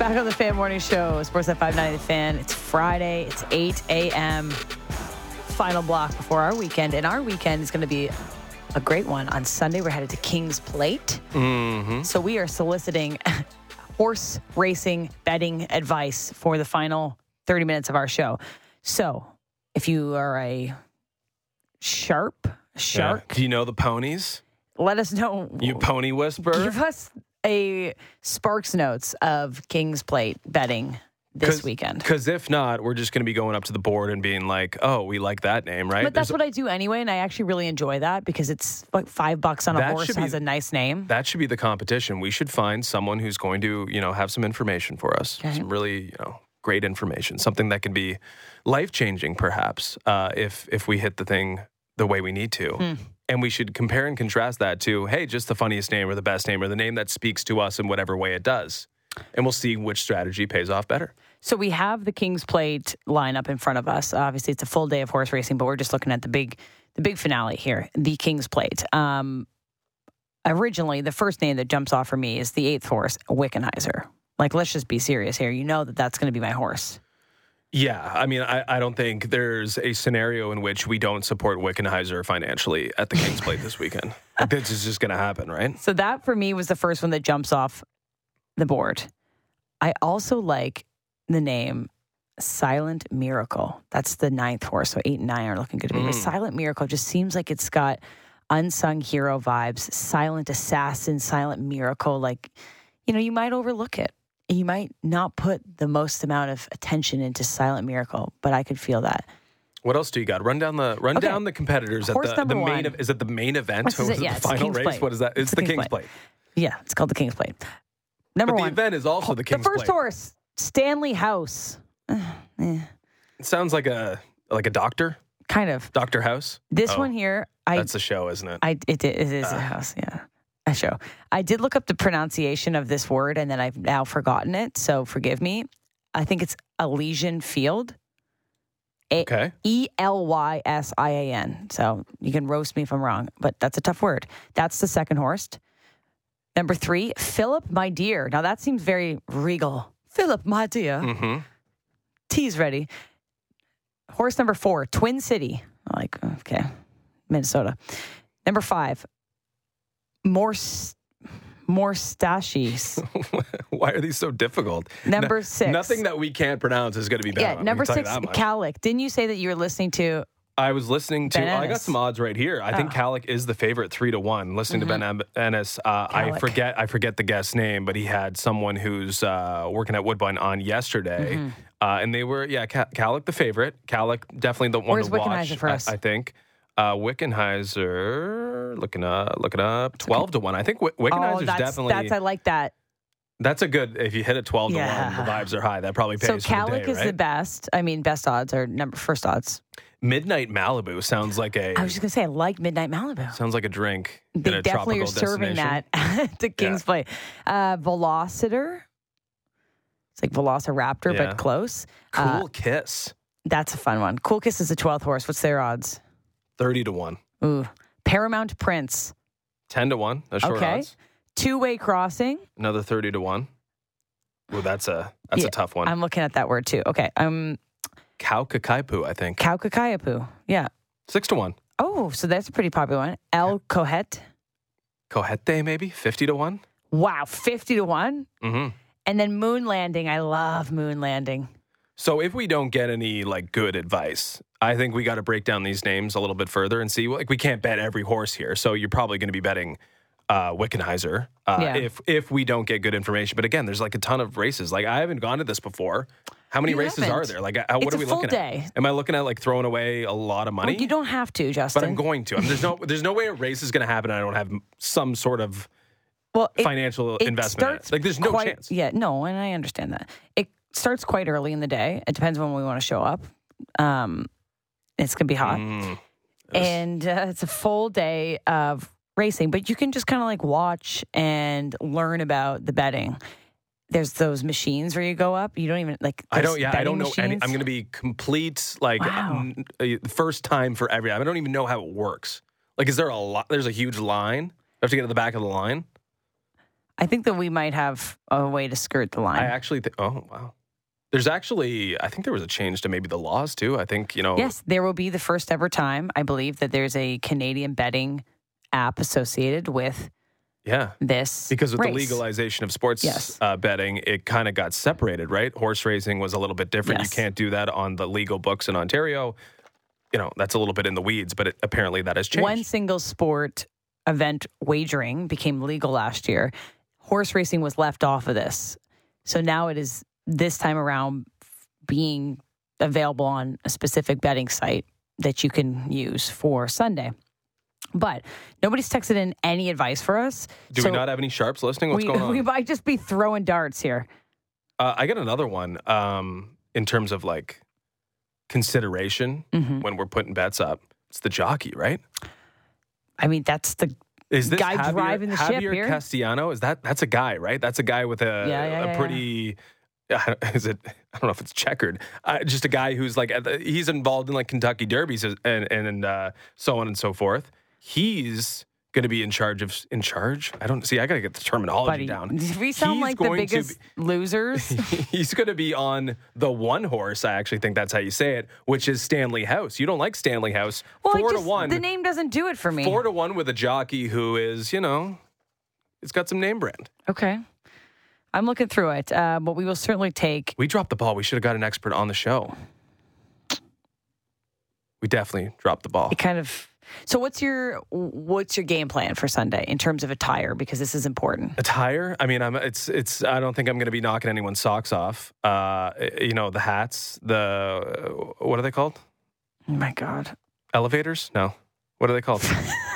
Back on the Fan Morning Show, Sportsnet 590 The Fan. It's Friday. It's 8 a.m. Final block before our weekend. And our weekend is going to be a great one. On Sunday, we're headed to King's Plate. Mm-hmm. So we are soliciting horse racing betting advice for the final 30 minutes of our show. So if you are a sharp shark, Yeah. Do you know the ponies? let us know. You pony whisperer? Give us a Sparks notes of King's Plate betting this weekend. Because if not, we're just going to be going up to the board and being like, "Oh, we like that name, right?" But that's There's- what I do anyway, and I actually really enjoy that because it's like five bucks on a That horse be- has a nice name. that should be the competition. We should find someone who's going to, you know, have some information for us, Okay. some really, you know, great information, something that can be life changing, perhaps, uh, if if we hit the thing the way we need to. Hmm. And we should compare and contrast that to, hey, just the funniest name or the best name or the name that speaks to us in whatever way it does. And we'll see which strategy pays off better. So we have the King's Plate lineup in front of us. Obviously, it's a full day of horse racing, but we're just looking at the big, the big finale here, the King's Plate. Um, originally, the first name that jumps off for me is the eighth horse, Wickenheiser. Like, let's just be serious here. You know that that's going to be my horse. Yeah, I mean, I, I don't think there's a scenario in which we don't support Wickenheiser financially at the King's Plate this weekend. Like, this is just going to happen, right? So that for me was the first one that jumps off the board. I also like the name Silent Miracle. That's the ninth horse. So eight and nine are looking good to me. But Mm. Silent Miracle just seems like it's got unsung hero vibes, silent assassin, silent miracle. Like, you know, you might overlook it. You might not put the most amount of attention into Silent Miracle, but I could feel that. What else do you got? Run down the run Okay. down the competitors Horse at the, the main. one. Is it the main event? Or it? Yeah, the final King's race. Plate. What is that? It's, the King's Plate. Yeah, it's called the King's Plate. Number But the event is also the King's Plate. the first Plate. horse, Stanley House. Eh, It sounds like a like a doctor, kind of. Doctor House. This Oh, one here, I, That's a show, isn't it? I, it, it is Ah. a house, yeah, a show. I did look up the pronunciation of this word, and then I've now forgotten it. So forgive me. I think it's Elysian Field. A- okay. E L Y S I A N. So you can roast me if I'm wrong, but that's a tough word. That's the second horse. Number three, Philip, my dear. Now that seems very regal. Philip, my dear. Mm-hmm. Tea's ready. Horse number four, Twin City. Like, okay, Minnesota. Number five, Morse, Morstaches. Why are these so difficult? Number No- six. Nothing that we can't pronounce is going to be bad. yeah, number six, Calic. Didn't you say that you were listening to? I was listening to. Ben I got some odds right here. I think Oh. Calic is the favorite, three to one. Listening to Ben Ennis, uh, I forget. I forget the guest's name, but he had someone who's uh, working at Woodbine on yesterday, Mm-hmm. uh, and they were yeah, Ca- Calic the favorite. Calic definitely the one Where's to watch. For I- us? I, think. Uh, Wickenheiser, looking up, looking up, twelve to one. I think Wi- Wickenheiser's oh, that's definitely that's I like that. that's a good. If you hit a twelve to one, the vibes are high. That probably pays So Calic is right? the best. I mean, best odds are number first odds. Midnight Malibu sounds like a I was just gonna say I like Midnight Malibu. sounds like a drink. in They a definitely are serving that at the King's Play. Uh, Velociter. It's like Velociraptor, Yeah. but close. Cool Uh, Kiss, that's a fun one. Cool Kiss is the 12th horse. What's their odds? Thirty to one. Ooh. Paramount Prince. 10 to 1. That's short Okay. odds. Two way crossing. Another 30 to 1. Ooh, that's a that's Yeah, a tough one. I'm looking at that word too. Okay. Um, Kaukakaipu, I think. Kaukakayapu. Yeah. 6 to 1. Oh, so that's a pretty popular one. El Cohet. Kohete, maybe? 50 to 1? Wow, 50 to 1. mm-hmm. And then Moon Landing. I love Moon Landing. So if we don't get any like good advice, I think we got to break down these names a little bit further and see. Like we can't bet every horse here, so you're probably going to be betting uh, Wickenheiser uh, Yeah. if if we don't get good information. But again, there's like a ton of races. Like I haven't gone to this before. How many You races haven't. are there? Like, uh, what are we looking day. at? Am I looking at like throwing away a lot of money? Well, you don't have to, Justin. but I'm going to. I mean, there's no there's no way a race is going to happen. and I don't have some sort of well, it- financial it investment. in. Like there's no quite- chance. Yeah, no, and I understand that. It starts quite early in the day. It depends when we want to show up. Um, it's gonna be hot, Mm. and uh, it's a full day of racing. But you can just kind of like watch and learn about the betting. There's those machines where you go up. You don't even like. I don't. Yeah, I don't know. Any. I'm going to be complete. Like Wow. um, first time for every. I don't even know how it works. Like, is there a lot? There's a huge line. I have to get to the back of the line. I think that we might have a way to skirt the line. I actually think. Oh wow. There's actually, I think there was a change to maybe the laws too. I think you know. Yes, there will be the first ever time, I believe, that there's a Canadian betting app associated with Yeah. this. Because with race. the legalization of sports Yes. uh, betting, it kind of got separated, right? Horse racing was a little bit different. Yes. You can't do that on the legal books in Ontario. You know, that's a little bit in the weeds, but it, apparently that has changed. One single sport event wagering became legal last year. Horse racing was left off of this. So now it is this time around being available on a specific betting site that you can use for Sunday. But nobody's texted in any advice for us. do so we not have any sharps listening? What's we, going on? we might just be throwing darts here. Uh, I got another one um, in terms of like consideration hmm when we're putting bets up. It's the jockey, right? I mean, that's the Is this Guy Javier, driving the ship Javier here? Castellano? Is that that's a guy, right? That's a guy with a Yeah, yeah, a yeah, pretty. Is it? I don't know if it's checkered. Uh, just a guy who's like at the- he's involved in like Kentucky derbies and and uh, so on and so forth. He's going to be in charge of in charge. I don't see. I got to get the terminology buddy. down. We sound He's like the biggest losers. He's going to be on the one horse. I actually think that's how you say it, which is Stanley House. You don't like Stanley House. Well, four just, to one. The name doesn't do it for me. Four to one with a jockey who is, you know, it's got some name brand. Okay. I'm looking through it, uh, but we will certainly take. We dropped the ball. We should have got an expert on the show. We definitely dropped the ball. It kind of. So what's your what's your game plan for Sunday in terms of attire? Because this is important. Attire. I mean, I'm. It's. It's. I don't think I'm going to be knocking anyone's socks off. Uh, you know, the hats. The what are they called? Oh my God. Elevators? No. What are they called?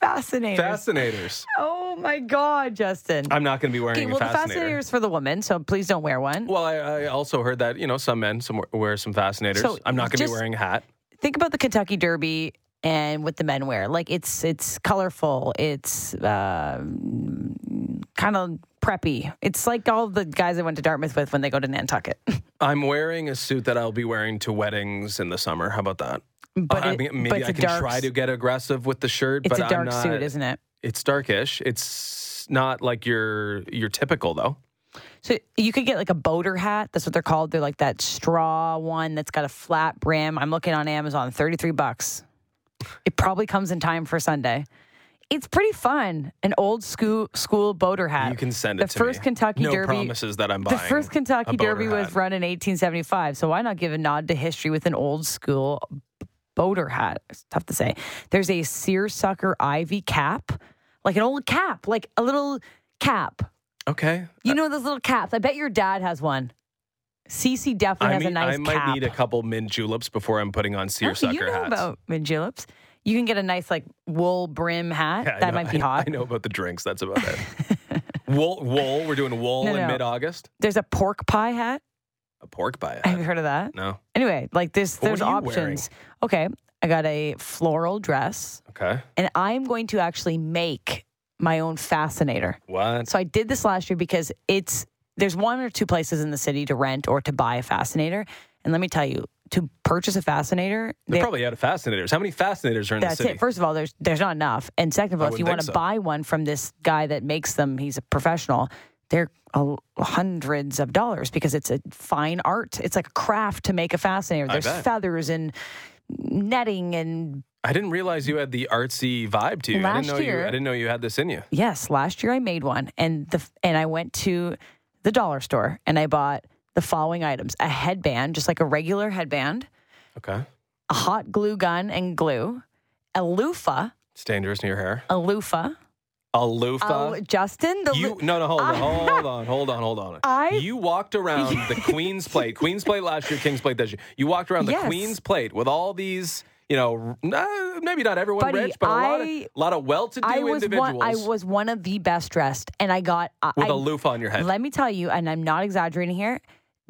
Fascinating. Fascinators. oh my God, Justin. I'm not going to be wearing okay, well, a the fascinator. fascinator is for the women, so please don't wear one. Well, I, I also heard that you know some men some wear some fascinators. So, I'm not going to be wearing a hat. Think about the Kentucky Derby and what the men wear. Like it's it's colorful. It's uh, kind of preppy. It's like all the guys I went to Dartmouth with when they go to Nantucket. I'm wearing a suit that I'll be wearing to weddings in the summer. How about that? But I it- mean, but maybe it's I can dark try to get aggressive with the shirt, It's but a dark not, suit, isn't it? It's darkish. It's not like your your typical though. So you could get like a boater hat. That's what they're called. They're like that straw one that's got a flat brim. I'm looking on Amazon, 33 bucks. It probably comes in time for Sunday. It's pretty fun. An old school school boater hat. You can send it the to first me. Kentucky no Derby. promises that I'm buying. The first Kentucky Derby was run in 1875. So why not give a nod to history with an old school boater hat? It's tough to say. There's a seersucker ivy cap, like an old cap, like a little cap. Okay. You know those little caps. I bet your dad has one. Cece definitely I, has mean, a nice one. I might cap. need a couple mint juleps before I'm putting on Oh, seersucker you know hats. about mint juleps. You can get a nice like wool brim hat. Yeah, that know- might be hot. I know about the drinks. That's about it. wool, wool. We're doing wool No, in no. mid August. There's a pork pie hat. A pork pie. Have you heard of that? No. Anyway, like this, What there's are you options. Okay, I got a floral dress, Okay. and I'm going to actually make my own fascinator. What? So I did this last year because it's there's one or two places in the city to rent or to buy a fascinator, and let me tell you, to purchase a fascinator, They're they- probably out of fascinators. How many fascinators are in That's the city? it. First of all, there's there's not enough, and second of I all, if you wouldn't want to think so. buy one from this guy that makes them, he's a professional. They're uh, hundreds of dollars because it's a fine art. It's like a craft to make a fascinator. There's feathers and netting and I didn't realize you had the artsy vibe to you. I Last didn't know year- you. I didn't know you had this in you. yes. Last year I made one, and the and I went to the dollar store and I bought the following items: a headband, just like a regular headband, Okay. a hot glue gun and glue, a loofah, It's dangerous in your hair. a loofah. A loofah. Oh, Justin, the you no no hold on hold on hold on hold on. I- you walked around the Queen's Plate. Queen's Plate last year. King's Plate this year. You walked around the Yes. Queen's Plate with all these. You know, n- uh, maybe not everyone Buddy, rich, but a lot of I- lot of well-to-do I was individuals one. I was one of the best dressed, and I got. I, with a I- loofah on your head. Let me tell you, and I'm not exaggerating here.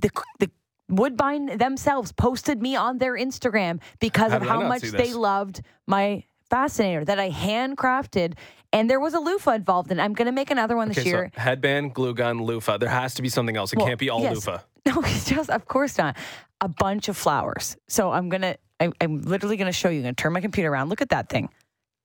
The the Woodbine themselves posted me on their Instagram because How of how much they loved my fascinator that I handcrafted, and there was a loofah involved. And I'm going to make another one this okay, year. so headband, glue gun, loofah. There has to be something else. It Well, can't be all yes. loofah. No, it's just of course not. A bunch of flowers. So I'm gonna. I, I'm literally gonna show you. I'm gonna turn my computer around. Look at that thing.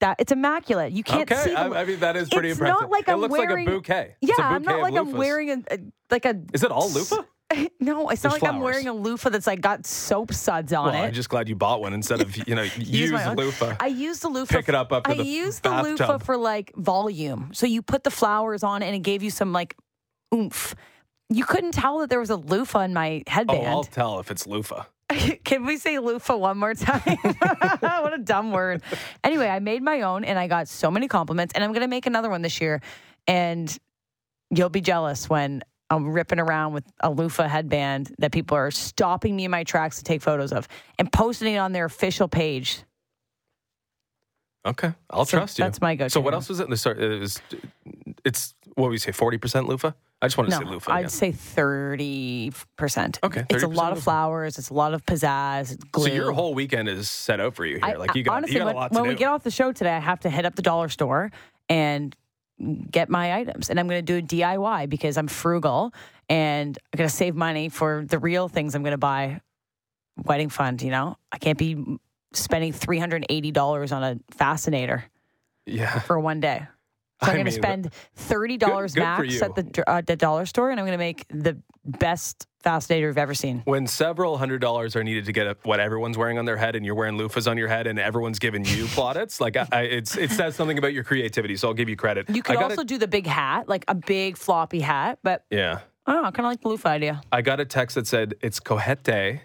that it's immaculate. You can't okay, see the. I, I mean that is pretty it's impressive. not like it I'm looks wearing- like a bouquet. yeah, a I'm not like I'm wearing a, a like a. Is it all loofah? No, it's There's not like I'm wearing a loofah that's like got soap suds on Well, it. I'm just glad you bought one instead of you know Use use my loofah. I use the loofah. Pick it up after I the use the loofah for like volume. So you put the flowers on and it gave you some like oomph. You couldn't tell that there was a loofah in my Oh, headband. I'll tell if it's loofah. Can we say loofah one more time? what a dumb word. Anyway, I made my own and I got so many compliments, and I'm going to make another one this year. And you'll be jealous when I'm ripping around with a loofah headband that people are stopping me in my tracks to take photos of and posting it on their official page. Okay, I'll So trust you. that's my go-to. So what else was it? in the start? It was. It's what would we say, forty percent loofah. I just want to No, say loofah. I'd again. say 30%. Okay, It's a 30% lot of flowers, it's a lot of pizzazz, glue. So your whole weekend is set out for you here. I- like you got, honestly, you got when, a lot when to we do. get off the show today, I have to head up the dollar store and get my items, and I'm going to do a DIY because I'm frugal and I'm going to save money for the real things I'm going to buy. Wedding fund, you know, I can't be spending three hundred eighty dollars on a fascinator yeah. for one day. So I'm going to spend thirty dollars max at the uh, the dollar store, and I'm going to make the best fascinator I've ever seen. When several hundred dollars are needed to get a, what everyone's wearing on their head, and you're wearing loofahs on your head, and everyone's giving you plaudits, like I, I, it's it says something about your creativity. So I'll give you credit. You could gotta- also do the big hat, like a big floppy hat, but yeah. I don't know, kind of like the loofah idea. I got a text that said it's cojete,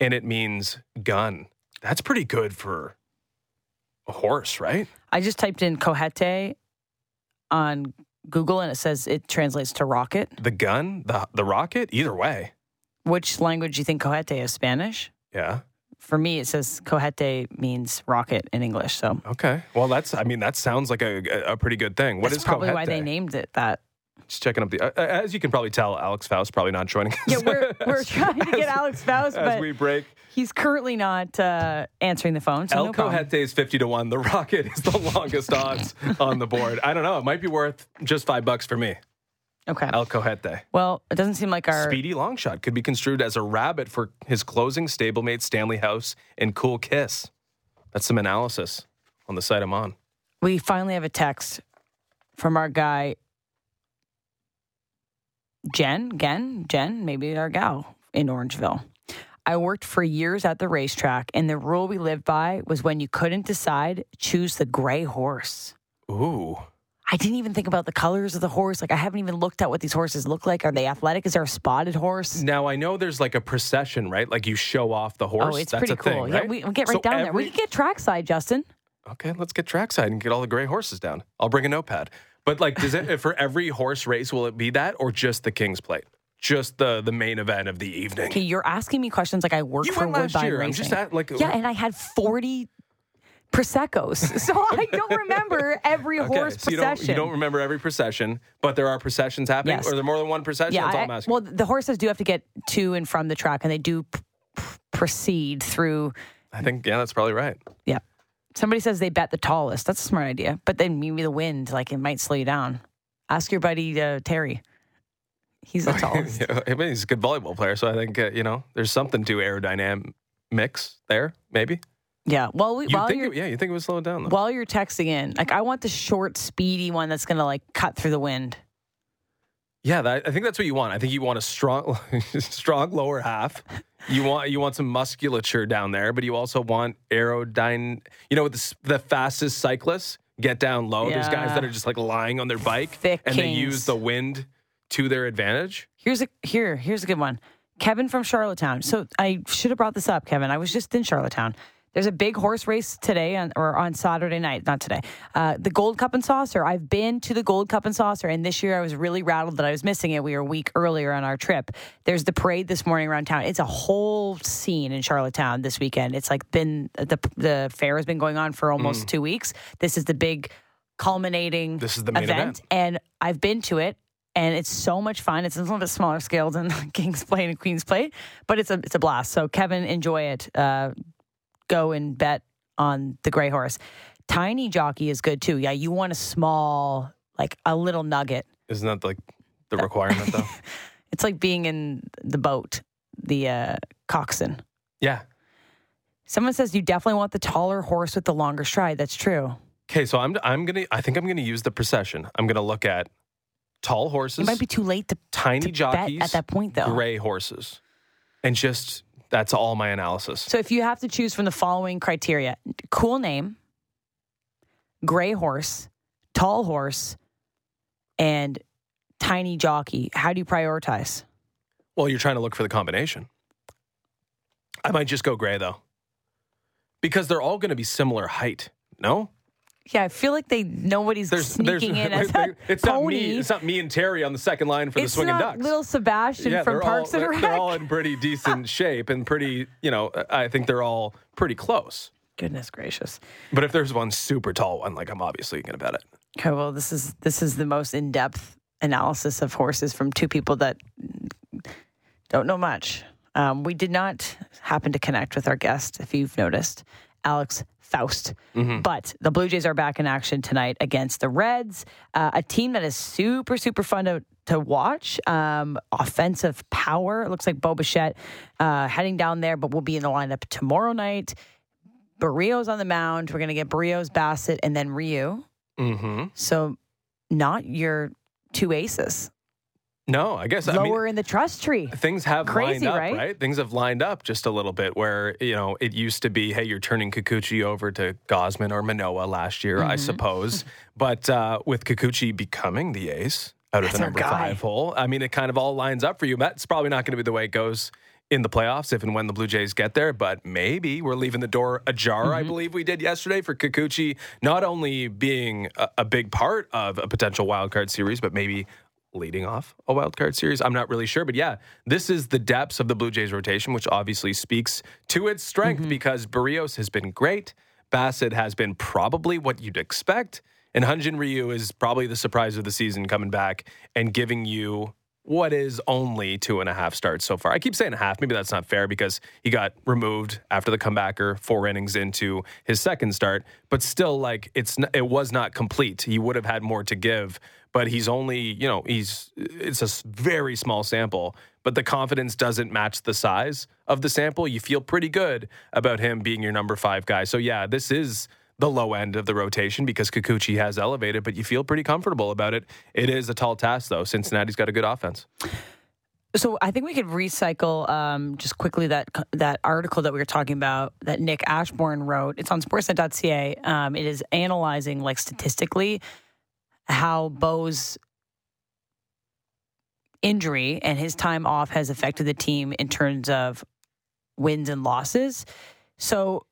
and it means gun. That's pretty good for a horse, right? I just typed in cojete on Google and it says it translates to rocket. The gun, the the rocket, either way. Which language do you think cohete is? Spanish? Yeah. For me, it says cohete means rocket in English. So Okay. Well, that's. I mean, that sounds like a a, pretty good thing. What that's is probably why they named it that. Just checking up the. Uh, as you can probably tell, Alex Faust probably not joining us. Yeah, we're, we're trying to get as- Alex Faust, as but we break. he's currently not uh, answering the phone. So El no. Cojete is fifty to one. The Rocket is the longest odds on the board. I don't know. It might be worth just five bucks for me. Okay. El Cojete. Well, it doesn't seem like our. Speedy long shot could be construed as a rabbit for his closing stablemate Stanley House and Cool Kiss. That's some analysis on the site I'm on. We finally have a text from our guy, Jen, Gen, Jen, maybe our gal in Orangeville. I worked for years at the racetrack, and the rule we lived by was when you couldn't decide, choose the gray horse. Ooh. I didn't even think about the colors of the horse. Like, I haven't even looked at what these horses look like. Are they athletic? Is there a spotted horse? Now I know there's like a procession, right? Like you show off the horse. Oh, it's That's pretty a cool. thing, Yeah, we, we get right So down there. We can get trackside, Justin. Okay, let's get trackside and get all the gray horses down. I'll bring a notepad. But like, does it for every horse race will it be that or just the King's Plate? Just the the main event of the evening. Okay, you're asking me questions like I work You for went last Woodbine year. I'm just at like Yeah, and I had 40 Prosecco's. So I don't remember every Okay, horse so you don't, procession. you don't remember every procession, but there are processions happening, Yes. or are there more than one procession? yeah, I- I'm asking. well, the horses do have to get to and from the track, and they do p- p- proceed through. I think yeah, that's probably right. Yeah. Somebody says they bet the tallest. That's a smart idea. But then maybe the wind, like it might slow you down. Ask your buddy uh, Terry. He's the tallest. Yeah, I mean, he's a good volleyball player, so I think uh, you know there's something to aerodynamics there. Maybe Yeah. Well, we, you while think you're it, yeah, you think it would slow it down though. while you're texting in, like I want the short, speedy one that's gonna like cut through the wind. Yeah, that, I think that's what you want. I think you want a strong, strong lower half. You want you want some musculature down there, but you also want aerodyn. You know, the, the fastest cyclists get down low. There's guys that are just like lying on their bike Thick and they use the wind to their advantage. Here's a here. Here's a good one. Kevin from Charlottetown. So I should have brought this up, Kevin. I was just in Charlottetown. There's a big horse race today on, or on Saturday night, not today. Uh, the Gold Cup and Saucer. I've been to the Gold Cup and Saucer, and this year I was really rattled that I was missing it. We were a week earlier on our trip. There's the parade this morning around town. It's a whole scene in Charlottetown this weekend. It's like been the the fair has been going on for almost two weeks. This is the big culminating This is the main event. and I've been to it, and it's so much fun. It's a little bit smaller scale than King's Plate and Queen's Plate, but it's a it's a blast. So Kevin, enjoy it. Uh, go and bet on the gray horse. Tiny jockey is good too. Yeah, you want a small, like a little nugget. Isn't that like the requirement though? It's like being in the boat, the uh, coxswain. yeah. Someone says you definitely want the taller horse with the longer stride. That's true. Okay, so I'm I'm gonna I think I'm gonna use the procession. I'm gonna look at tall horses. It might be too late to, tiny to jockeys at that point, though. gray horses, and just that's all my analysis. So if you have to choose from the following criteria cool name, gray horse, tall horse, and tiny jockey, how do you prioritize? Well, you're trying to look for the combination. I might just go gray though, because they're all going to be similar height. No, Yeah, I feel like they nobody's sneaking in as a it's not pony. me. It's not me and Terry on the second line for It's the swinging not ducks. little Sebastian yeah, from Parks all, and Rec. they're all in pretty decent shape and pretty. You know, I think they're all pretty close. Goodness gracious. But if there's one super tall one, like I'm obviously going to bet it. Okay, well, this is this is the most in depth analysis of horses from two people that don't know much. Um, we did not happen to connect with our guest, if you've noticed, Alex Faust. But the Blue Jays are back in action tonight against the Reds, uh, a team that is super, super fun to, to watch. Um, offensive power. It looks like Bo Bichette uh, heading down there, but will be in the lineup tomorrow night. Berríos on the mound. We're going to get Berríos, Bassitt, and then Ryu. Mm-hmm. So, not your two aces. No, I guess I mean, Lower in the trust tree. things have Crazy, lined up, right? right? Things have lined up just a little bit where, you know, it used to be, hey, you're turning Kikuchi over to Gausman or Manoah last year, Mm-hmm. I suppose. But uh, with Kikuchi becoming the ace out of That's the number five hole, I mean, it kind of all lines up for you. That's probably not going to be the way it goes in the playoffs if and when the Blue Jays get there, but maybe we're leaving the door ajar, Mm-hmm. I believe we did yesterday for Kikuchi, not only being a, a big part of a potential wild card series, but maybe leading off a wild card series. I'm not really sure, but yeah, this is the depths of the Blue Jays rotation, which obviously speaks to its strength mm-hmm. because Berríos has been great. Bassitt has been probably what you'd expect. And Hyun Jin Ryu is probably the surprise of the season coming back and giving you what is only two and a half starts so far. I keep saying a half. Maybe that's not fair because he got removed after the comebacker, four innings into his second start. But still, like it's it was not complete. He would have had more to give, but he's only you know he's it's a very small sample. But the confidence doesn't match the size of the sample. You feel pretty good about him being your number five guy. So yeah, this is the low end of the rotation because Kikuchi has elevated, but you feel pretty comfortable about it. It is a tall task, though. Cincinnati's got a good offense. So I think we could recycle um, just quickly that that article that we were talking about that Nick Ashbourne wrote. It's on Sportsnet.ca. Um, it is analyzing like statistically how Bo's injury and his time off has affected the team in terms of wins and losses. So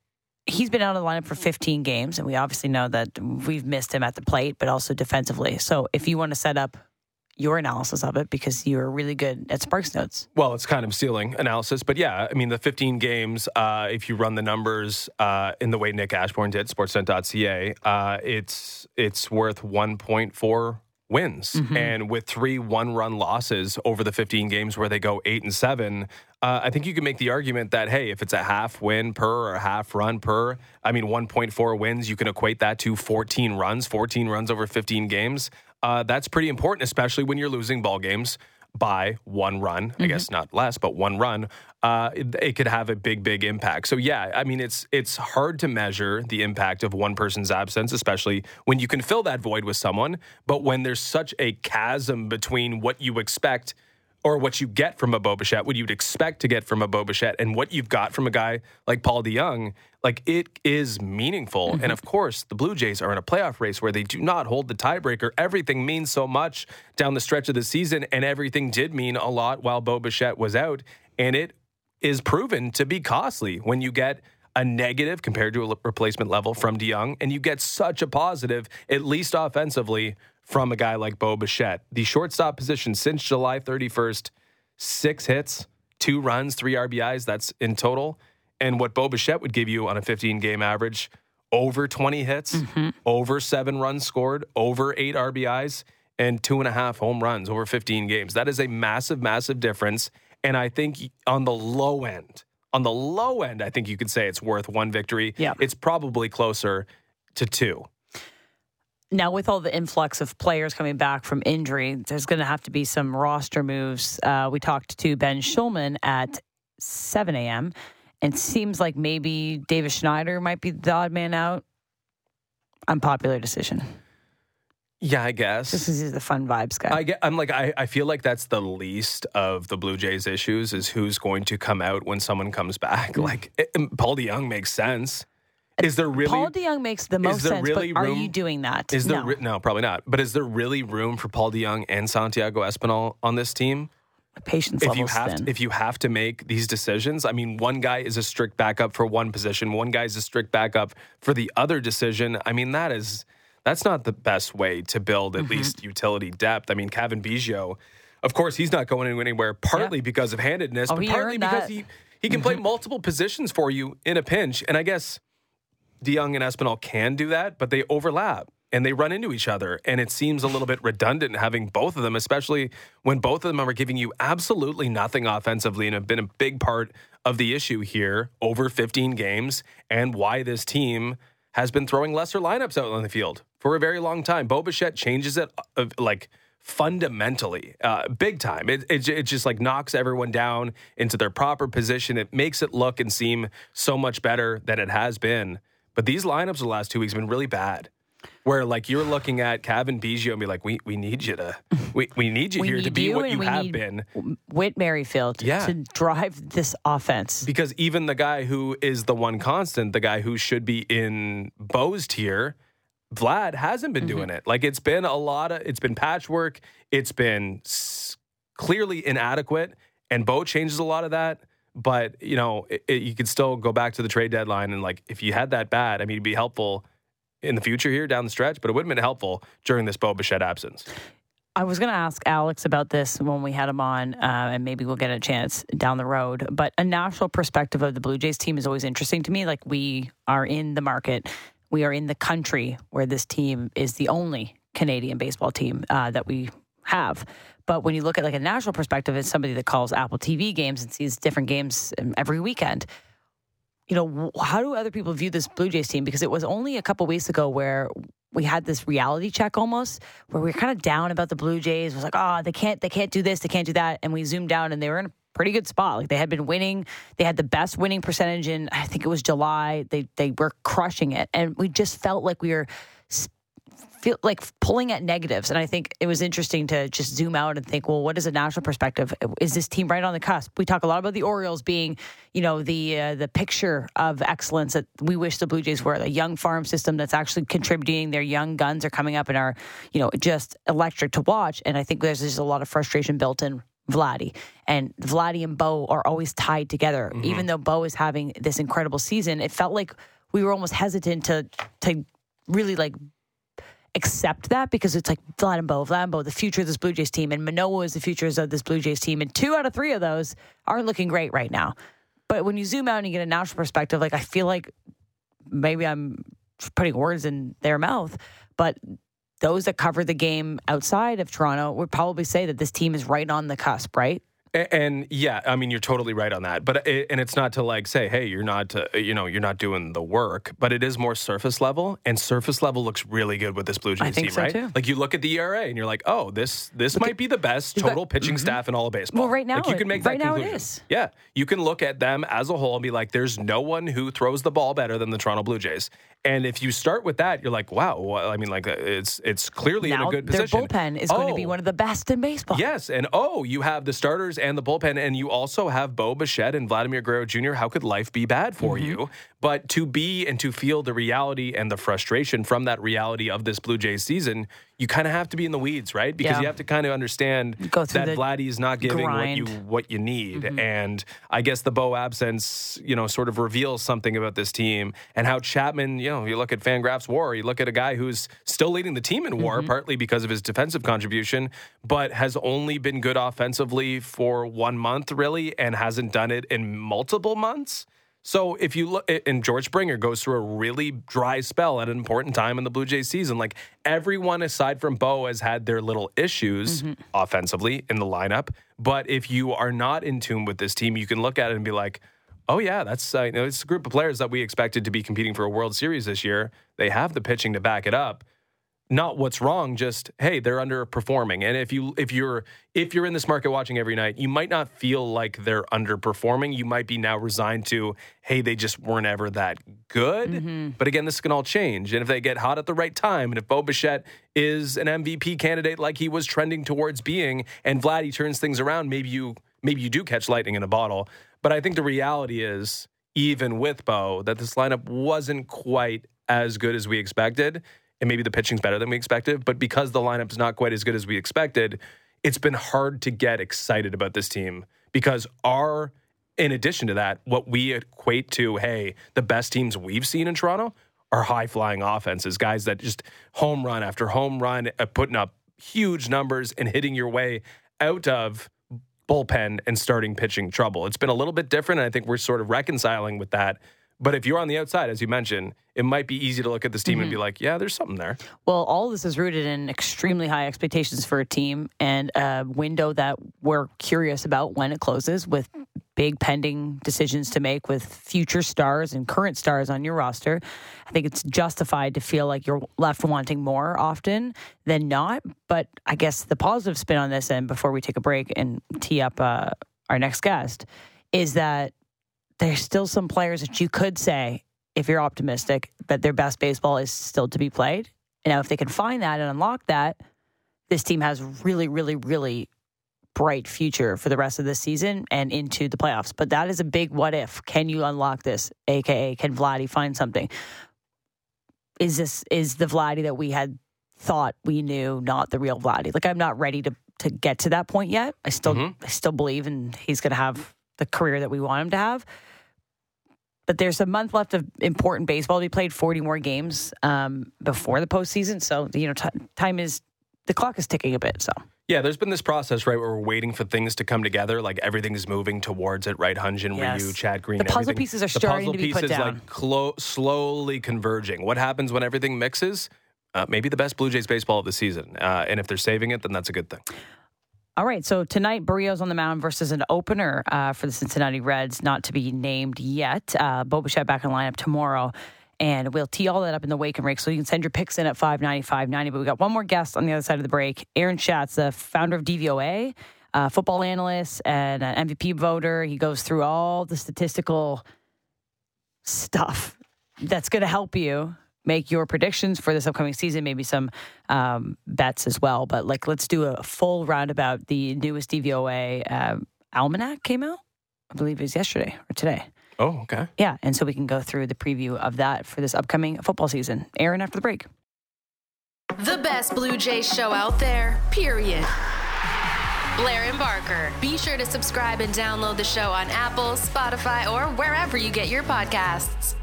he's been out of the lineup for 15 games, and we obviously know that we've missed him at the plate, but also defensively. So if you want to set up your analysis of it because you're really good at Sparks Notes. Well, it's kind of ceiling analysis, but yeah, I mean, the 15 games, uh, if you run the numbers uh, in the way Nick Ashbourne did, sportsnet.ca, uh, it's, it's worth 1.4 wins. And with three one run losses over the 15 games where they go eight and seven, uh, I think you can make the argument that, hey, if it's a half win per or a half run per, I mean, 1.4 wins, you can equate that to 14 runs, 14 runs over 15 games. Uh, that's pretty important, especially when you're losing ball games by one run. I guess not less, but one run. Uh, it, it could have a big, big impact. So yeah, I mean, it's it's hard to measure the impact of one person's absence, especially when you can fill that void with someone. But when there's such a chasm between what you expect or what you get from a Bo Bichette, what you'd expect to get from a Bo Bichette, and what you've got from a guy like Paul DeJong, like it is meaningful. Mm-hmm. And of course, the Blue Jays are in a playoff race where they do not hold the tiebreaker. Everything means so much down the stretch of the season, and everything did mean a lot while Bo Bichette was out. And it is proven to be costly when you get a negative compared to a replacement level from DeJong, and you get such a positive, at least offensively, from a guy like Bo Bichette. The shortstop position since July 31st, six hits, two runs, three RBIs. That's in total. And what Bo Bichette would give you on a 15 game average over 20 hits, mm-hmm. over seven runs scored, over eight RBIs, and two and a half home runs over 15 games. That is a massive, massive difference. And I think on the low end, on the low end, I think you could say it's worth one victory. Yeah. It's probably closer to two. Now, with all the influx of players coming back from injury, there's going to have to be some roster moves. Uh, we talked to Ben Schulman at 7 a.m. and seems like maybe Davis Schneider might be the odd man out. unpopular decision. Yeah, I guess. This is the fun vibes guy. I get, I'm like I, I feel like that's the least of the Blue Jays issues is who's going to come out when someone comes back. Mm. Like it, Paul DeJong makes sense. Is there really Paul DeJong makes the most sense, really but are you doing that? is there no. ri- no probably not. But is there really room for Paul DeJong and Santiago Espinal on this team? Patience if you have thin. to, if you have to make these decisions, I mean, one guy is a strict backup for one position, one guy is a strict backup for the other decision. I mean, that is that's not the best way to build Mm-hmm. at least utility depth. I mean, Cavan Biggio, of course, he's not going anywhere partly because of handedness, Oh, but partly because that. he he can play multiple positions for you in a pinch. And I guess DeJong and Espinal can do that, but they overlap and they run into each other. And it seems a little bit redundant having both of them, especially when both of them are giving you absolutely nothing offensively and have been a big part of the issue here over 15 games and why this team has been throwing lesser lineups out on the field for a very long time. Bo Bichette changes it uh, like fundamentally, uh, big time. It, it, it just like knocks everyone down into their proper position. It makes it look and seem so much better than it has been. But these lineups the last two weeks have been really bad. Where like you're looking at Cavan Biggio and be like, we we need you to we, we need you We here to be you what you we have need been. Whit Merrifield Yeah. to drive this offense. Because even the guy who is the one constant, the guy who should be in Bo's tier, Vlad hasn't been doing mm-hmm. it. Like it's been a lot of, it's been patchwork. It's been s- clearly inadequate, and Bo changes a lot of that. But you know, it, it- you could still go back to the trade deadline and like if you had that bad, I mean, it'd be helpful in the future here down the stretch, but it wouldn't have been helpful during this Bo Bichette absence. I was going to ask Alex about this when we had him on, uh, and maybe we'll get a chance down the road. But a national perspective of the Blue Jays team is always interesting to me. Like we are in the market, we are in the country where this team is the only Canadian baseball team uh, that we have. But when you look at like a national perspective, it's somebody that calls Apple TV games and sees different games um, every weekend you know, how do other people view this Blue Jays team? Because it was only a couple weeks ago where we had this reality check almost, where we were kind of down about the Blue Jays. It was like, oh, they can't, they can't do this, they can't do that, and we zoomed down and they were in a pretty good spot. Like they had been winning, they had the best winning percentage in, I think it was July. They they were crushing it, and we just felt like we were. s- Feel like pulling at negatives, and I think it was interesting to just zoom out and think, well, what is a national perspective? Is this team right on the cusp? We talk a lot about the Orioles being, you know, the uh, the picture of excellence that we wish the Blue Jays were. The young farm system that's actually contributing. Their young guns are coming up and are, you know, just electric to watch. And I think there's just a lot of frustration built in Vladdy. And Vladdy and Bo are always tied together. Even though Bo is having this incredible season, it felt like we were almost hesitant to to really like accept that because it's like Vlad and Bo, Vlad and Bo, the future of this Blue Jays team, and Manoah is the future of this Blue Jays team, and two out of three of those aren't looking great right now. But when you zoom out and you get a national perspective, like I feel like maybe I'm putting words in their mouth, but those that cover the game outside of Toronto would probably say that this team is right on the cusp, right? And yeah, I mean, you're totally right on that. But it, and it's not to like say, hey, you're not, uh, you know, you're not doing the work. But it is more surface level, and surface level looks really good with this Blue Jays team, so, right? too. Like you look at the ERA, and you're like, oh, this this might be the best total pitching staff in all of baseball. Well, right now like you can make right that now it conclusion. is. Yeah, you can look at them as a whole and be like, there's no one who throws the ball better than the Toronto Blue Jays. And if you start with that, you're like, wow. Well, I mean, like uh, it's it's clearly now in a good their position. Their bullpen is going to be Oh. one of the best in baseball. Yes, and oh, you have the starters and the bullpen, and you also have Bo Bichette and Vladimir Guerrero Jr. How could life be bad for Mm-hmm. you? But to be and to feel the reality and the frustration from that reality of this Blue Jays season, you kind of have to be in the weeds, right? Because Yeah. you have to kind of understand that the Vladdy is not giving grind. Mm-hmm. what you what you need, and I guess the Bo absence, you know, sort of reveals something about this team and how Chapman. You know, you look at FanGraphs WAR, you look at a guy who's still leading the team in WAR, Mm-hmm. partly because of his defensive contribution, but has only been good offensively for one month, really, and hasn't done it in multiple months. So if you look, and George Springer goes through a really dry spell at an important time in the Blue Jays season. Like everyone aside from Bo has had their little issues offensively in the lineup. But if you are not in tune with this team, you can look at it and be like, oh yeah, that's uh, you know, it's a group of players that we expected to be competing for a World Series this year. They have the pitching to back it up. Not what's wrong just hey they're underperforming. And if you if you're if you're in this market watching every night you might not feel like they're underperforming. You might be now resigned to hey they just weren't ever that good. Mm-hmm. but again this can all change. And if they get hot at the right time and if Bo Bichette is an MVP candidate like he was trending towards being and Vladdy turns things around maybe you maybe you do catch lightning in a bottle. But I think the reality is even with Bo that this lineup wasn't quite as good as we expected and maybe the pitching's better than we expected. But because the lineup's not quite as good as we expected, it's been hard to get excited about this team because our, in addition to that, what we equate to, hey, the best teams we've seen in Toronto are high flying offenses, guys that just home run after home run, uh, putting up huge numbers and hitting your way out of bullpen and starting pitching trouble. It's been a little bit different. And I think we're sort of reconciling with that. But if you're on the outside, as you mentioned, it might be easy to look at this team and be like, yeah, there's something there. Well, all this is rooted in extremely high expectations for a team and a window that we're curious about when it closes with big pending decisions to make with future stars and current stars on your roster. I think it's justified to feel like you're left wanting more often than not. But I guess the positive spin on this, and before we take a break and tee up uh, our next guest, is that there's still some players that you could say, if you're optimistic, that their best baseball is still to be played. And now, if they can find that and unlock that, this team has really, really, really bright future for the rest of this season and into the playoffs. But that is a big what if. Can you unlock this? AKA, can Vladdy find something? Is this is the Vladdy that we had thought we knew not the real Vladdy? Like I'm not ready to to get to that point yet. I still Mhm. I still believe in he's going to have the career that we want him to have. But there's a month left of important baseball be played, 40 more games um, before the postseason. So, you know, t- time is, the clock is ticking a bit. So, Yeah, there's been this process, right, where we're waiting for things to come together. Like everything's moving towards it, right? Hyun Jin, Yes. Ryu, Chad Green. The puzzle everything. pieces are the starting puzzle to be put pieces, down. like clo- slowly converging. What happens when everything mixes? Uh, maybe the best Blue Jays baseball of the season. Uh, and if they're saving it, then that's a good thing. All right. So, tonight, Berríos on the mound versus an opener uh, for the Cincinnati Reds, not to be named yet. Uh, Bo Bichette back in lineup tomorrow. And we'll tee all that up in the wake and rake. So you can send your picks in at 590, 590. But we got one more guest on the other side of the break. Aaron Schatz, the founder of DVOA, uh, football analyst and an MVP voter. He goes through all the statistical stuff that's going to help you make your predictions for this upcoming season, maybe some um, bets as well. But like, let's do a full roundabout. The newest DVOA uh, almanac came out, I believe it was yesterday or today. Oh, okay. Yeah, and so we can go through the preview of that for this upcoming football season. Aaron, after the break. The best Blue Jays show out there, period. Blair and Barker. Be sure to subscribe and download the show on Apple, Spotify, or wherever you get your podcasts.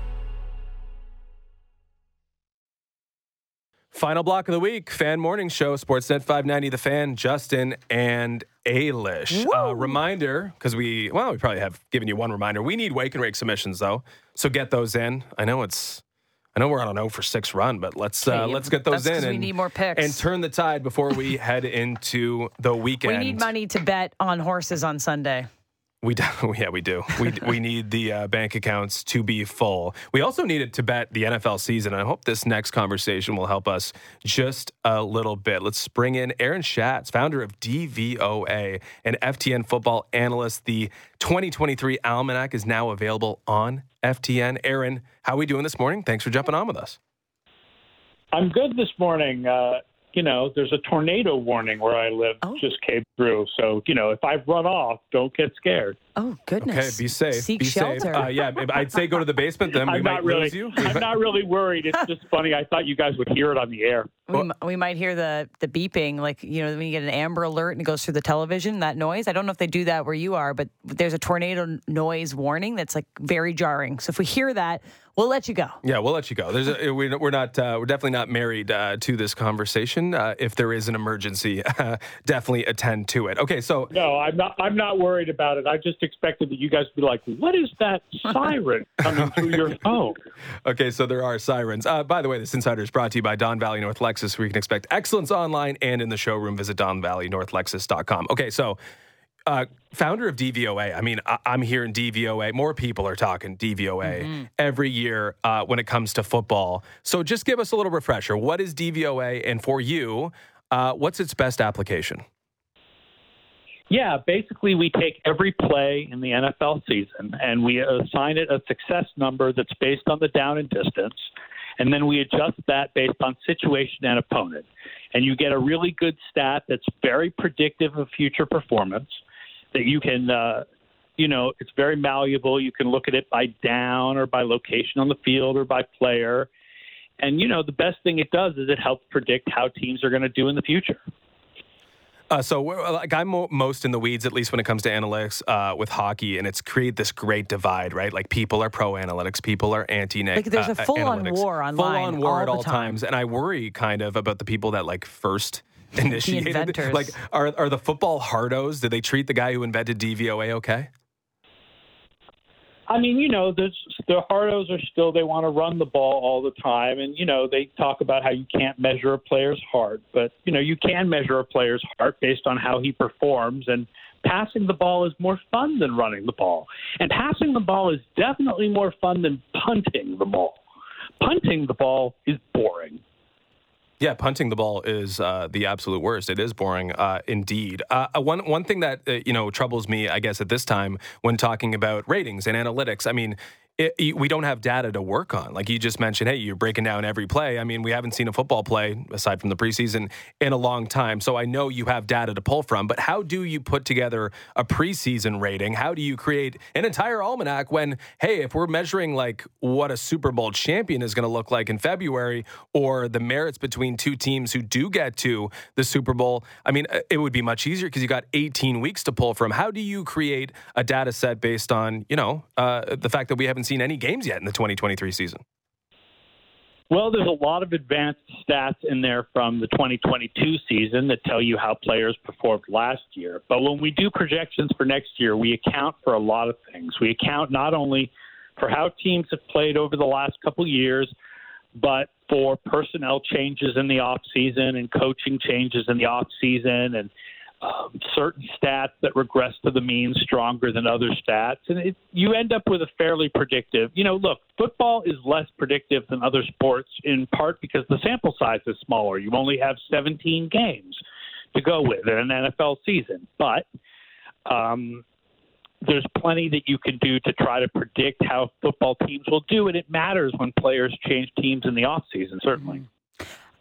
Final block of the week, fan morning show, Sportsnet 590, The Fan, Justin and Ailish. Uh, reminder, because we, well, we probably have given you one reminder. We need wake and rake submissions though, so get those in. I know it's, I know we're on a no for six run, but let's uh, let's get those in we and need more picks. and turn the tide before we head into the weekend. We need money to bet on horses on Sunday. We do, yeah, we do. We we need the uh, bank accounts to be full. We also needed to bet the NFL season. I hope this next conversation will help us just a little bit. Let's bring in Aaron Schatz, founder of DVOA and FTN football analyst. The 2023 Almanac is now available on FTN. Aaron, how are we doing this morning? Thanks for jumping on with us. I'm good this morning. Uh, you know, there's a tornado warning where I live, Oh. just came through. So, you know, if I run off, don't get scared. Oh goodness! Okay, be safe. Seek be shelter. safe. Uh, yeah, I'd say go to the basement. Then we I'm might not really, lose you. I'm not really worried. It's just funny. I thought you guys would hear it on the air. we, m- we might hear the the beeping, like you know, when you get an Amber Alert and it goes through the television. That noise. I don't know if they do that where you are, but there's a tornado noise warning that's like very jarring. So if we hear that, we'll let you go. Yeah, we'll let you go. There's a, we're we're not uh, we're definitely not married uh, to this conversation. Uh, if there is an emergency, definitely attend to it. Okay, so No, I'm not. I'm not worried about it. I just expected that you guys would be like, "What is that siren coming through your phone?" okay, so there are sirens. Uh, by the way, this insider is brought to you by Don Valley North Lexus, where you can expect excellence online and in the showroom. Visit DonValleyNorthLexus.com. Okay, so. Uh, founder of DVOA. I mean, I, am hearing DVOA. More people are talking DVOA mm-hmm. every year uh, when it comes to football. So just give us a little refresher. What is DVOA? And for you, uh, what's its best application? Yeah, basically, we take every play in the NFL season and we assign it a success number that's based on the down and distance. And then we adjust that based on situation and opponent. And you get a really good stat that's very predictive of future performance that you can, uh, you know, it's very malleable. You can look at it by down or by location on the field or by player. And, you know, the best thing it does is it helps predict how teams are going to do in the future. Uh, so, like, I'm most in the weeds, at least when it comes to analytics uh, with hockey, and it's create this great divide, right? Like, people are pro analytics, people are anti. analytics. Like, there's a full on war online, full on war all at all time. times, and I worry kind of about the people that like first initiated. the inventors. Like, are are the football hardos? Did they treat the guy who invented DVOA okay? I mean, you know, the the hardos are still they want to run the ball all the time, and you know they talk about how you can't measure a player's heart, but you know you can measure a player's heart based on how he performs, and passing the ball is more fun than running the ball, and passing the ball is definitely more fun than punting the ball. Punting the ball is boring. Yeah, punting the ball is uh, the absolute worst. It is boring, uh, indeed. Uh, uh one one thing that uh, you know troubles me, I guess, at this time when talking about ratings and analytics. I mean, it, we don't have data to work on. Like you just mentioned, hey, you're breaking down every play. I mean, we haven't seen a football play aside from the preseason in a long time. So I know you have data to pull from, but how do you put together a preseason rating? How do you create an entire almanac when, hey, if we're measuring like what a Super Bowl champion is going to look like in February or the merits between two teams who do get to the Super Bowl, I mean, uh, it would be much easier because you got 18 weeks to pull from. How do you create a data set based on, you know, uh, the fact that we haven't seen any games yet in the 2023 season. Well, there's a lot of advanced stats in there from the 2022 season that tell you how players performed last year. But when we do projections for next year, we account for a lot of things. We account not only for how teams have played over the last couple years, but for personnel changes in the off season and coaching changes in the off season and um, certain stats that regress to the mean stronger than other stats, and it, you end up with a fairly predictive. You know, look, football is less predictive than other sports in part because the sample size is smaller. You only have 17 games to go with in an NFL season, but um, there's plenty that you can do to try to predict how football teams will do, and it matters when players change teams in the off season, certainly.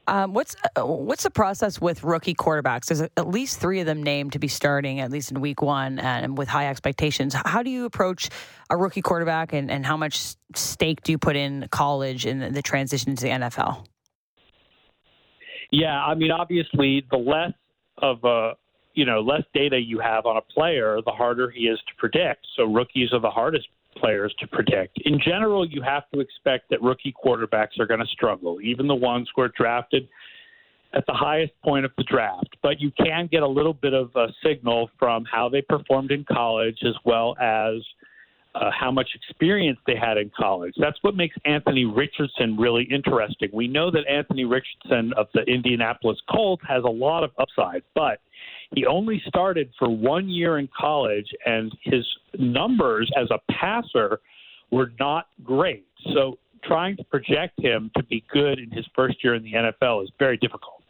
Um, what's uh, what's the process with rookie quarterbacks? There's at least three of them named to be starting at least in week one, and with high expectations. How do you approach a rookie quarterback, and, and how much stake do you put in college and the transition to the NFL? Yeah, I mean, obviously, the less of a you know less data you have on a player, the harder he is to predict. So rookies are the hardest players to predict. In general, you have to expect that rookie quarterbacks are going to struggle, even the ones who are drafted at the highest point of the draft. But you can get a little bit of a signal from how they performed in college as well as uh, how much experience they had in college. That's what makes Anthony Richardson really interesting. We know that Anthony Richardson of the Indianapolis Colts has a lot of upside, but he only started for one year in college, and his numbers as a passer were not great. So trying to project him to be good in his first year in the NFL is very difficult.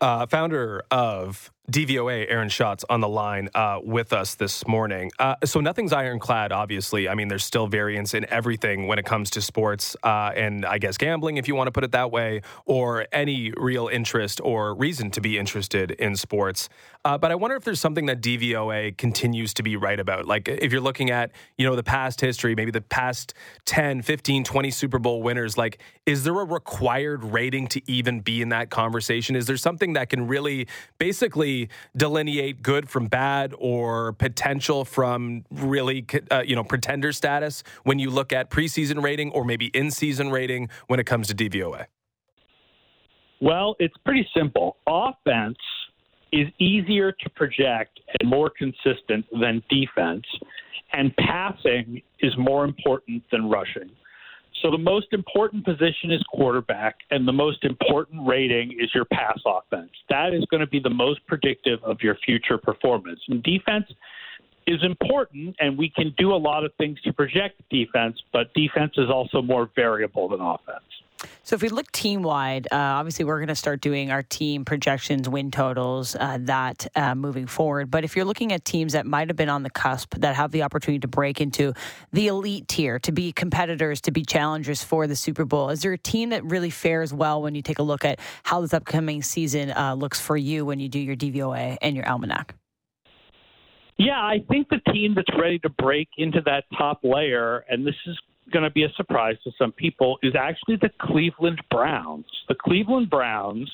Uh, founder of DVOA Aaron Schatz on the line uh, with us this morning. Uh, so nothing's ironclad, obviously. I mean, there's still variance in everything when it comes to sports uh, and I guess gambling, if you want to put it that way, or any real interest or reason to be interested in sports. Uh, but I wonder if there's something that DVOA continues to be right about. Like if you're looking at, you know, the past history, maybe the past 10, 15, 20 Super Bowl winners, like is there a required rating to even be in that conversation? Is there something that can really basically delineate good from bad or potential from really, uh, you know, pretender status when you look at preseason rating or maybe in season rating when it comes to DVOA? Well, it's pretty simple. Offense is easier to project and more consistent than defense, and passing is more important than rushing. So the most important position is quarterback, and the most important rating is your pass offense. That is going to be the most predictive of your future performance. And defense is important, and we can do a lot of things to project defense, but defense is also more variable than offense. So if we look team wide, uh, obviously we're going to start doing our team projections, win totals, uh, that uh, moving forward. But if you're looking at teams that might have been on the cusp, that have the opportunity to break into the elite tier, to be competitors, to be challengers for the Super Bowl, is there a team that really fares well when you take a look at how this upcoming season uh, looks for you when you do your DVOA and your almanac? Yeah, I think the team that's ready to break into that top layer, and this is going to be a surprise to some people is actually the Cleveland Browns. The Cleveland Browns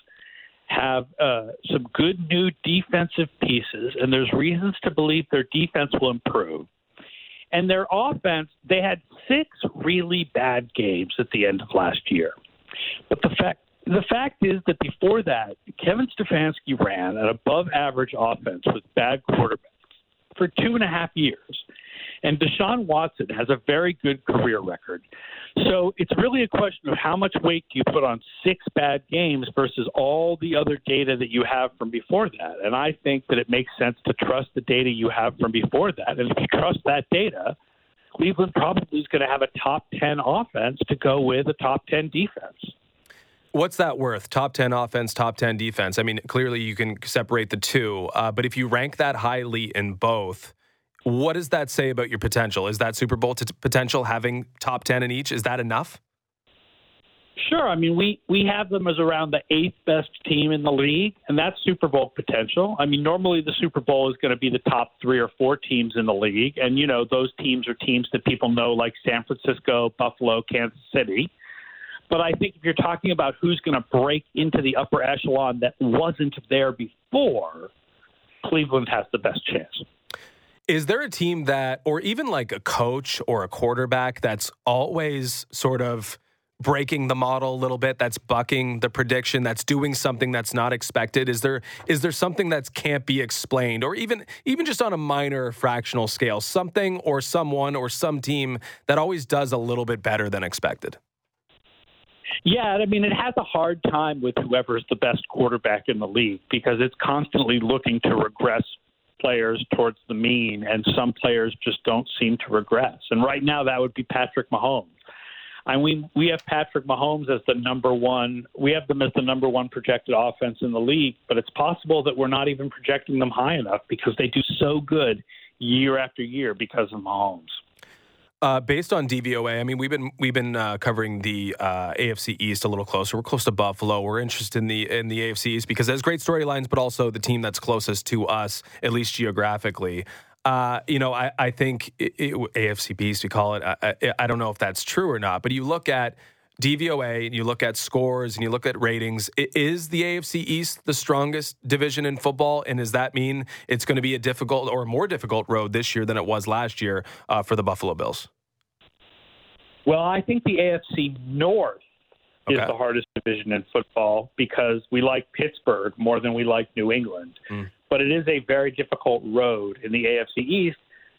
have uh, some good new defensive pieces, and there's reasons to believe their defense will improve. And their offense, they had six really bad games at the end of last year. But the fact the fact is that before that, Kevin Stefanski ran an above average offense with bad quarterbacks for two and a half years. And Deshaun Watson has a very good career record. So it's really a question of how much weight you put on six bad games versus all the other data that you have from before that. And I think that it makes sense to trust the data you have from before that. And if you trust that data, Cleveland probably is going to have a top 10 offense to go with a top 10 defense. What's that worth? Top 10 offense, top 10 defense. I mean, clearly you can separate the two, uh, but if you rank that highly in both, what does that say about your potential? Is that Super Bowl t- potential having top 10 in each? Is that enough? Sure. I mean, we, we have them as around the eighth best team in the league, and that's Super Bowl potential. I mean, normally the Super Bowl is going to be the top three or four teams in the league. And, you know, those teams are teams that people know, like San Francisco, Buffalo, Kansas City. But I think if you're talking about who's going to break into the upper echelon that wasn't there before, Cleveland has the best chance. Is there a team that, or even like a coach or a quarterback that's always sort of breaking the model a little bit that's bucking the prediction that's doing something that's not expected? Is there is there something that can't be explained? Or even even just on a minor fractional scale something or someone or some team that always does a little bit better than expected? Yeah, I mean, it has a hard time with whoever's the best quarterback in the league because it's constantly looking to regress players towards the mean, and some players just don't seem to regress. And right now, that would be Patrick Mahomes. And we we have Patrick Mahomes as the number one. We have them as the number one projected offense in the league, but it's possible that we're not even projecting them high enough because they do so good year after year because of Mahomes. Uh, based on DVOA, I mean, we've been we've been uh, covering the uh, AFC East a little closer. We're close to Buffalo. We're interested in the in the AFC East because there's great storylines, but also the team that's closest to us, at least geographically. Uh, you know, I, I think it, it, AFC Beast, we call it. I, I, I don't know if that's true or not, but you look at DVOA and you look at scores and you look at ratings. Is the AFC East the strongest division in football? And does that mean it's going to be a difficult or more difficult road this year than it was last year uh, for the Buffalo Bills? Well, I think the AFC North okay. is the hardest division in football because we like Pittsburgh more than we like New England. Mm. But it is a very difficult road in the AFC East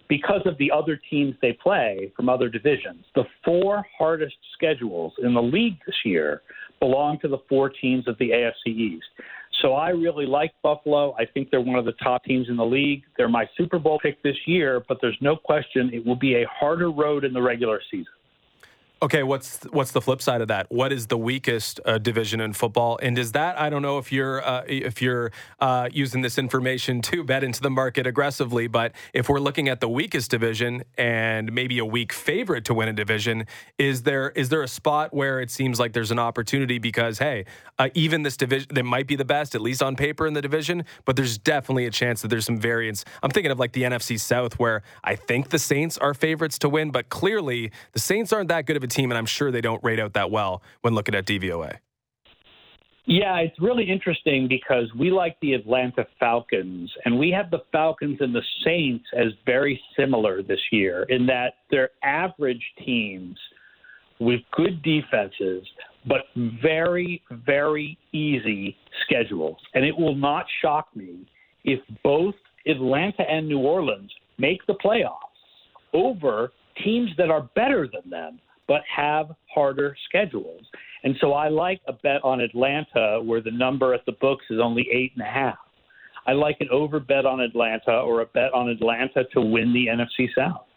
because of the other teams they play from other divisions. The four hardest schedules in the league this year belong to the four teams of the AFC East. So I really like Buffalo. I think they're one of the top teams in the league. They're my Super Bowl pick this year, but there's no question it will be a harder road in the regular season. Okay, what's what's the flip side of that? What is the weakest uh, division in football? And is that I don't know if you're uh, if you're uh, using this information to bet into the market aggressively, but if we're looking at the weakest division and maybe a weak favorite to win a division, is there is there a spot where it seems like there's an opportunity because hey, uh, even this division that might be the best at least on paper in the division, but there's definitely a chance that there's some variance. I'm thinking of like the NFC South where I think the Saints are favorites to win, but clearly the Saints aren't that good of a team, and I'm sure they don't rate out that well when looking at DVOA. Yeah, it's really interesting because we like the Atlanta Falcons, and we have the Falcons and the Saints as very similar this year in that they're average teams with good defenses, but very, very easy schedules. And it will not shock me if both Atlanta and New Orleans make the playoffs over teams that are better than them but have harder schedules. And so I like a bet on Atlanta where the number at the books is only eight and a half. I like an over bet on Atlanta or a bet on Atlanta to win the NFC South.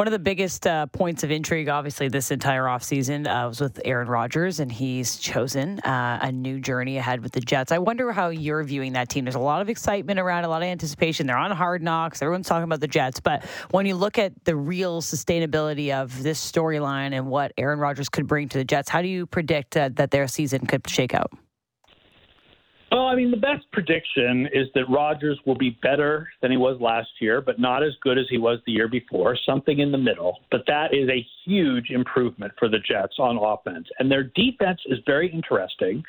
One of the biggest uh, points of intrigue, obviously, this entire offseason uh, was with Aaron Rodgers, and he's chosen uh, a new journey ahead with the Jets. I wonder how you're viewing that team. There's a lot of excitement around, a lot of anticipation. They're on hard knocks. Everyone's talking about the Jets. But when you look at the real sustainability of this storyline and what Aaron Rodgers could bring to the Jets, how do you predict uh, that their season could shake out? Well, I mean, the best prediction is that Rodgers will be better than he was last year, but not as good as he was the year before, something in the middle. But that is a huge improvement for the Jets on offense. And their defense is very interesting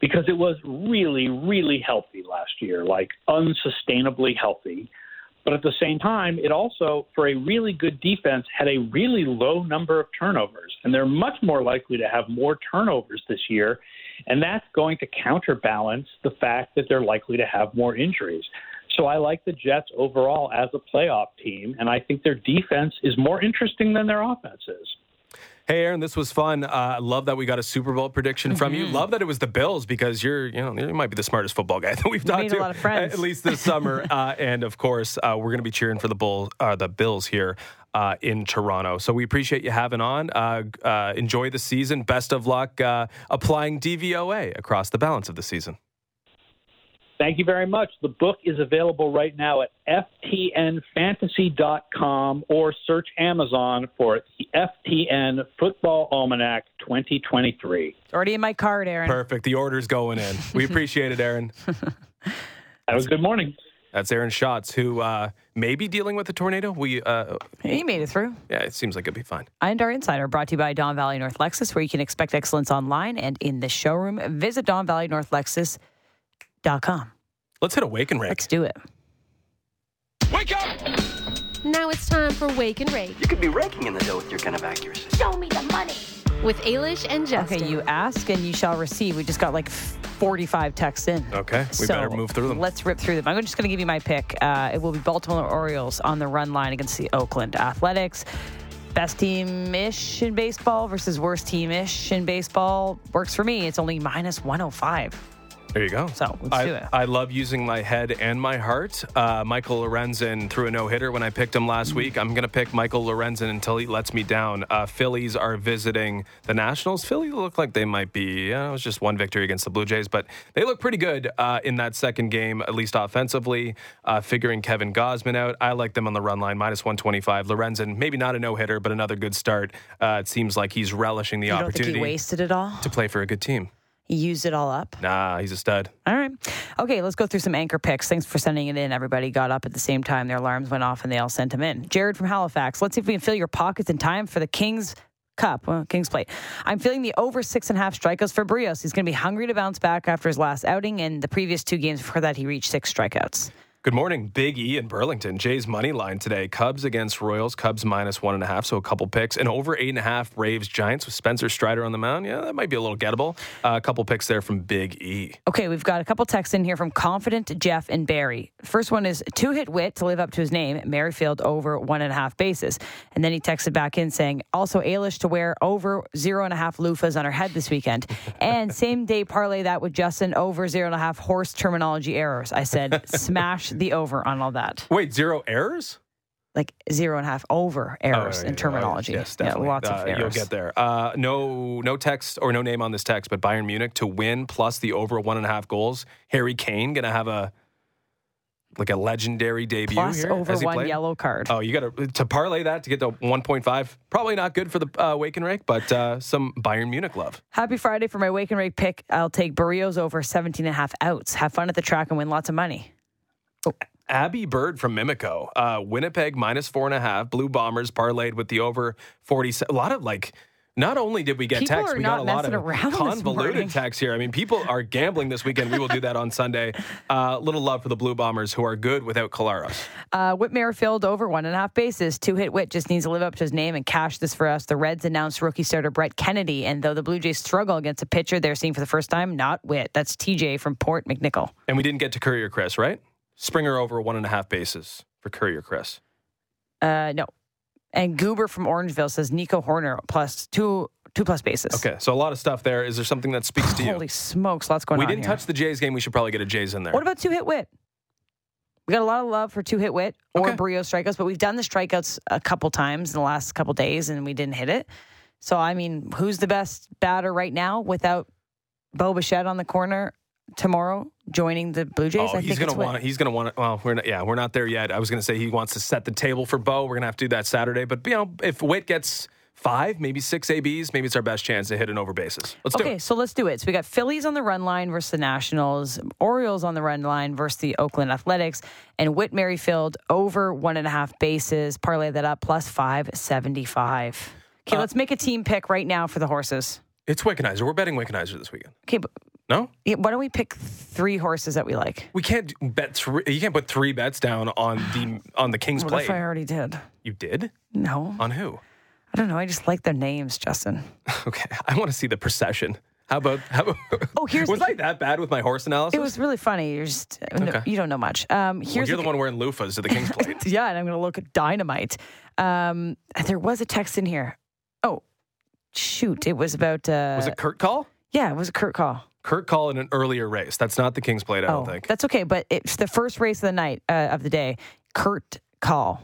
because it was really, really healthy last year, like unsustainably healthy. But at the same time, it also, for a really good defense, had a really low number of turnovers. And they're much more likely to have more turnovers this year and that's going to counterbalance the fact that they're likely to have more injuries. So I like the Jets overall as a playoff team, and I think their defense is more interesting than their offense is. Hey, Aaron, this was fun. Uh, love that we got a Super Bowl prediction mm-hmm. from you. Mm-hmm. Love that it was the Bills because you're, you know, you might be the smartest football guy that we've talked to. At least this summer. uh, and of course, uh, we're going to be cheering for the Bull, uh, the Bills here uh, in Toronto. So we appreciate you having on. Uh, uh, enjoy the season. Best of luck uh, applying DVOA across the balance of the season. Thank you very much. The book is available right now at ftnfantasy.com or search Amazon for the FTN Football Almanac 2023. It's already in my card, Aaron. Perfect. The order's going in. We appreciate it, Aaron. that was good morning. That's Aaron Schatz, who uh, may be dealing with a tornado. We uh, he made it through. Yeah, it seems like it'd be fine. I and our insider brought to you by Don Valley North Lexus, where you can expect excellence online and in the showroom. Visit Don Valley North Lexus com. Let's hit a wake and rake. Let's do it. Wake up! Now it's time for Wake and Rake. You could be raking in the dough with your kind of accuracy. Show me the money. With Ailish and Justin. Okay, you ask and you shall receive. We just got like 45 texts in. Okay, we so better move through them. Let's rip through them. I'm just going to give you my pick. Uh, it will be Baltimore Orioles on the run line against the Oakland Athletics. Best team ish in baseball versus worst team ish in baseball works for me. It's only minus 105. There you go. So let's I, do it. I love using my head and my heart. Uh, Michael Lorenzen threw a no hitter when I picked him last week. I'm going to pick Michael Lorenzen until he lets me down. Uh, Phillies are visiting the Nationals. Philly look like they might be. it was just one victory against the Blue Jays, but they look pretty good uh, in that second game, at least offensively. Uh, figuring Kevin Gausman out, I like them on the run line, minus 125. Lorenzen, maybe not a no hitter, but another good start. Uh, it seems like he's relishing the you opportunity. wasted it all to play for a good team. He used it all up. Nah, he's a stud. All right. Okay, let's go through some anchor picks. Thanks for sending it in. Everybody got up at the same time. Their alarms went off and they all sent them in. Jared from Halifax. Let's see if we can fill your pockets in time for the Kings Cup, well, Kings Plate. I'm feeling the over six and a half strikeouts for Berríos. He's going to be hungry to bounce back after his last outing, and the previous two games before that, he reached six strikeouts. Good morning, Big E in Burlington. Jay's money line today: Cubs against Royals. Cubs minus one and a half, so a couple picks, and over eight and a half. Braves Giants with Spencer Strider on the mound. Yeah, that might be a little gettable. Uh, a couple picks there from Big E. Okay, we've got a couple texts in here from Confident Jeff and Barry. First one is two hit Whit to live up to his name. Merrifield over one and a half bases, and then he texted back in saying also Ailish to wear over zero and a half loofahs on her head this weekend, and same day parlay that with Justin over zero and a half horse terminology errors. I said smash the over on all that. Wait, zero errors? Like zero and a half over errors oh, in terminology. Oh, yes, definitely. Yeah, lots uh, of errors. You'll get there. Uh, no, no text or no name on this text, but Bayern Munich to win plus the over one and a half goals. Harry Kane gonna have a like a legendary debut plus here over one played? yellow card. Oh, you got to to parlay that to get to 1.5. Probably not good for the uh, wake and rake, but uh, some Bayern Munich love. Happy Friday for my wake and rake pick. I'll take Berrios over 17 and a half outs. Have fun at the track and win lots of money. Oh. Abby Bird from Mimico, uh, Winnipeg minus four and a half. Blue Bombers parlayed with the over 40. A lot of like, not only did we get people text, we got a lot of convoluted text here. I mean, people are gambling this weekend. We will do that on Sunday. Uh, little love for the Blue Bombers, who are good without Collaros. Uh, Whit Merrifield over one and a half bases. Two hit Whit just needs to live up to his name and cash this for us. The Reds announced rookie starter Brett Kennedy, and though the Blue Jays struggle against a pitcher they're seeing for the first time, not Whit. That's TJ from Port McNicoll. And we didn't get to Courier Chris, right? Springer over one and a half bases for Courier Chris. Uh, no. And Goober from Orangeville says Nico Hoerner plus two two plus bases. Okay, so a lot of stuff there. Is there something that speaks to you? Holy smokes, lots going we on. We didn't here. touch the Jays game. We should probably get a Jays in there. What about two hit Whit? We got a lot of love for two hit Whit or Okay. Brio strikeouts, but we've done the strikeouts a couple times in the last couple days and we didn't hit it. So I mean, who's the best batter right now without Bo Bichette on the corner tomorrow joining the Blue Jays? Oh, I he's gonna it's Whit. want. He's gonna want. Well, we're not. Yeah, we're not there yet. I was gonna say he wants to set the table for Bo. We're gonna have to do that Saturday. But you know, if Whit gets five, maybe six ABs, maybe it's our best chance to hit an over bases. Let's do it. Okay, so let's do it. So we got Phillies on the run line versus the Nationals, Orioles on the run line versus the Oakland Athletics, and Whit Merrifield over one and a half bases. Parlay that up plus five seventy five. Okay, Uh, let's make a team pick right now for the horses. It's Wickenizer. We're betting Wickenizer this weekend. Okay, but No, yeah, why don't we pick three horses that we like? we can't bet three. You can't put three bets down on the on the Kings What plate. if I already did? You did No, on who? I don't know. I just like their names, Justin. Okay, I want to see the procession. How about? How about Oh, here's was the- I that bad with my horse analysis? It was really funny. You're just no, Okay. you don't know much. Um, Well, here's you're the the one wearing loofahs to the Kings plate. Yeah, and I'm going to look at dynamite. Um, there was a text in here. Oh, shoot. It was about. Uh, was it Kurt Call? Yeah, it was a Kurt call. Kurt Call in an earlier race. That's not the Kings plate. I oh, don't think. that's okay. But it's the first race of the night uh, of the day. Kurt call.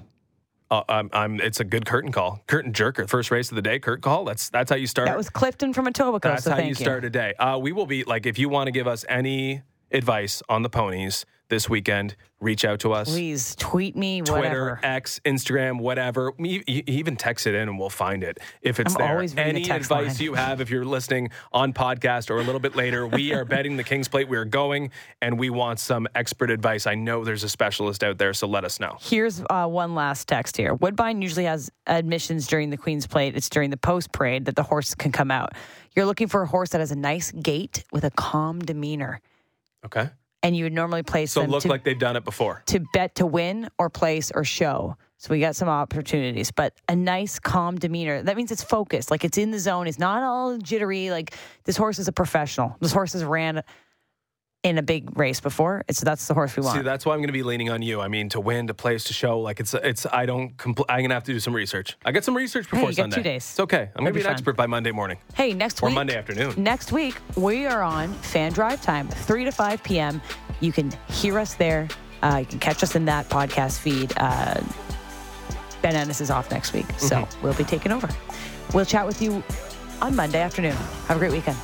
Uh, I'm, I'm, it's a good curtain call. Curtain jerker. First race of the day. Kurt call. That's that's how you start. That was Clifton from Etobicoke. that's so how thank you start a day. Uh, we will be like if you want to give us any advice on the ponies this weekend, reach out to us. Please tweet me Twitter, whatever. X, Instagram, whatever. You, you even text it in and we'll find it if it's I'm there. always the Any text advice line. you have if you're listening on podcast or a little bit later, we are betting the Kings plate. We're going and we want some expert advice. I know there's a specialist out there, so let us know. Here's uh, one last text here. Woodbine usually has admissions during the Queen's Plate. It's during the post parade that the horse can come out. You're looking for a horse that has a nice gait with a calm demeanor, Okay. And you would normally place So them look to, like they've done it before. to bet to win or place or show. So we got some opportunities, but a nice calm demeanor. That means it's focused, like it's in the zone. It's not all jittery. Like this horse is a professional. This horse has ran in a big race before. So that's the horse we want. See, that's why I'm going to be leaning on you. I mean, to win, to place, to show. Like it's, it's. I don't. Compl- I'm going to have to do some research. I got some research Hey, before you got Sunday. two days. It's okay. I'm going to be be an expert by Monday morning Hey, next or week or Monday afternoon. Next week, we are on Fan Drive Time, 3 to 5 p.m. You can hear us there. Uh, you can catch us in that podcast feed. Uh, ben Ennis is off next week, so Mm-hmm. we'll be taking over. We'll chat with you on Monday afternoon. Have a great weekend.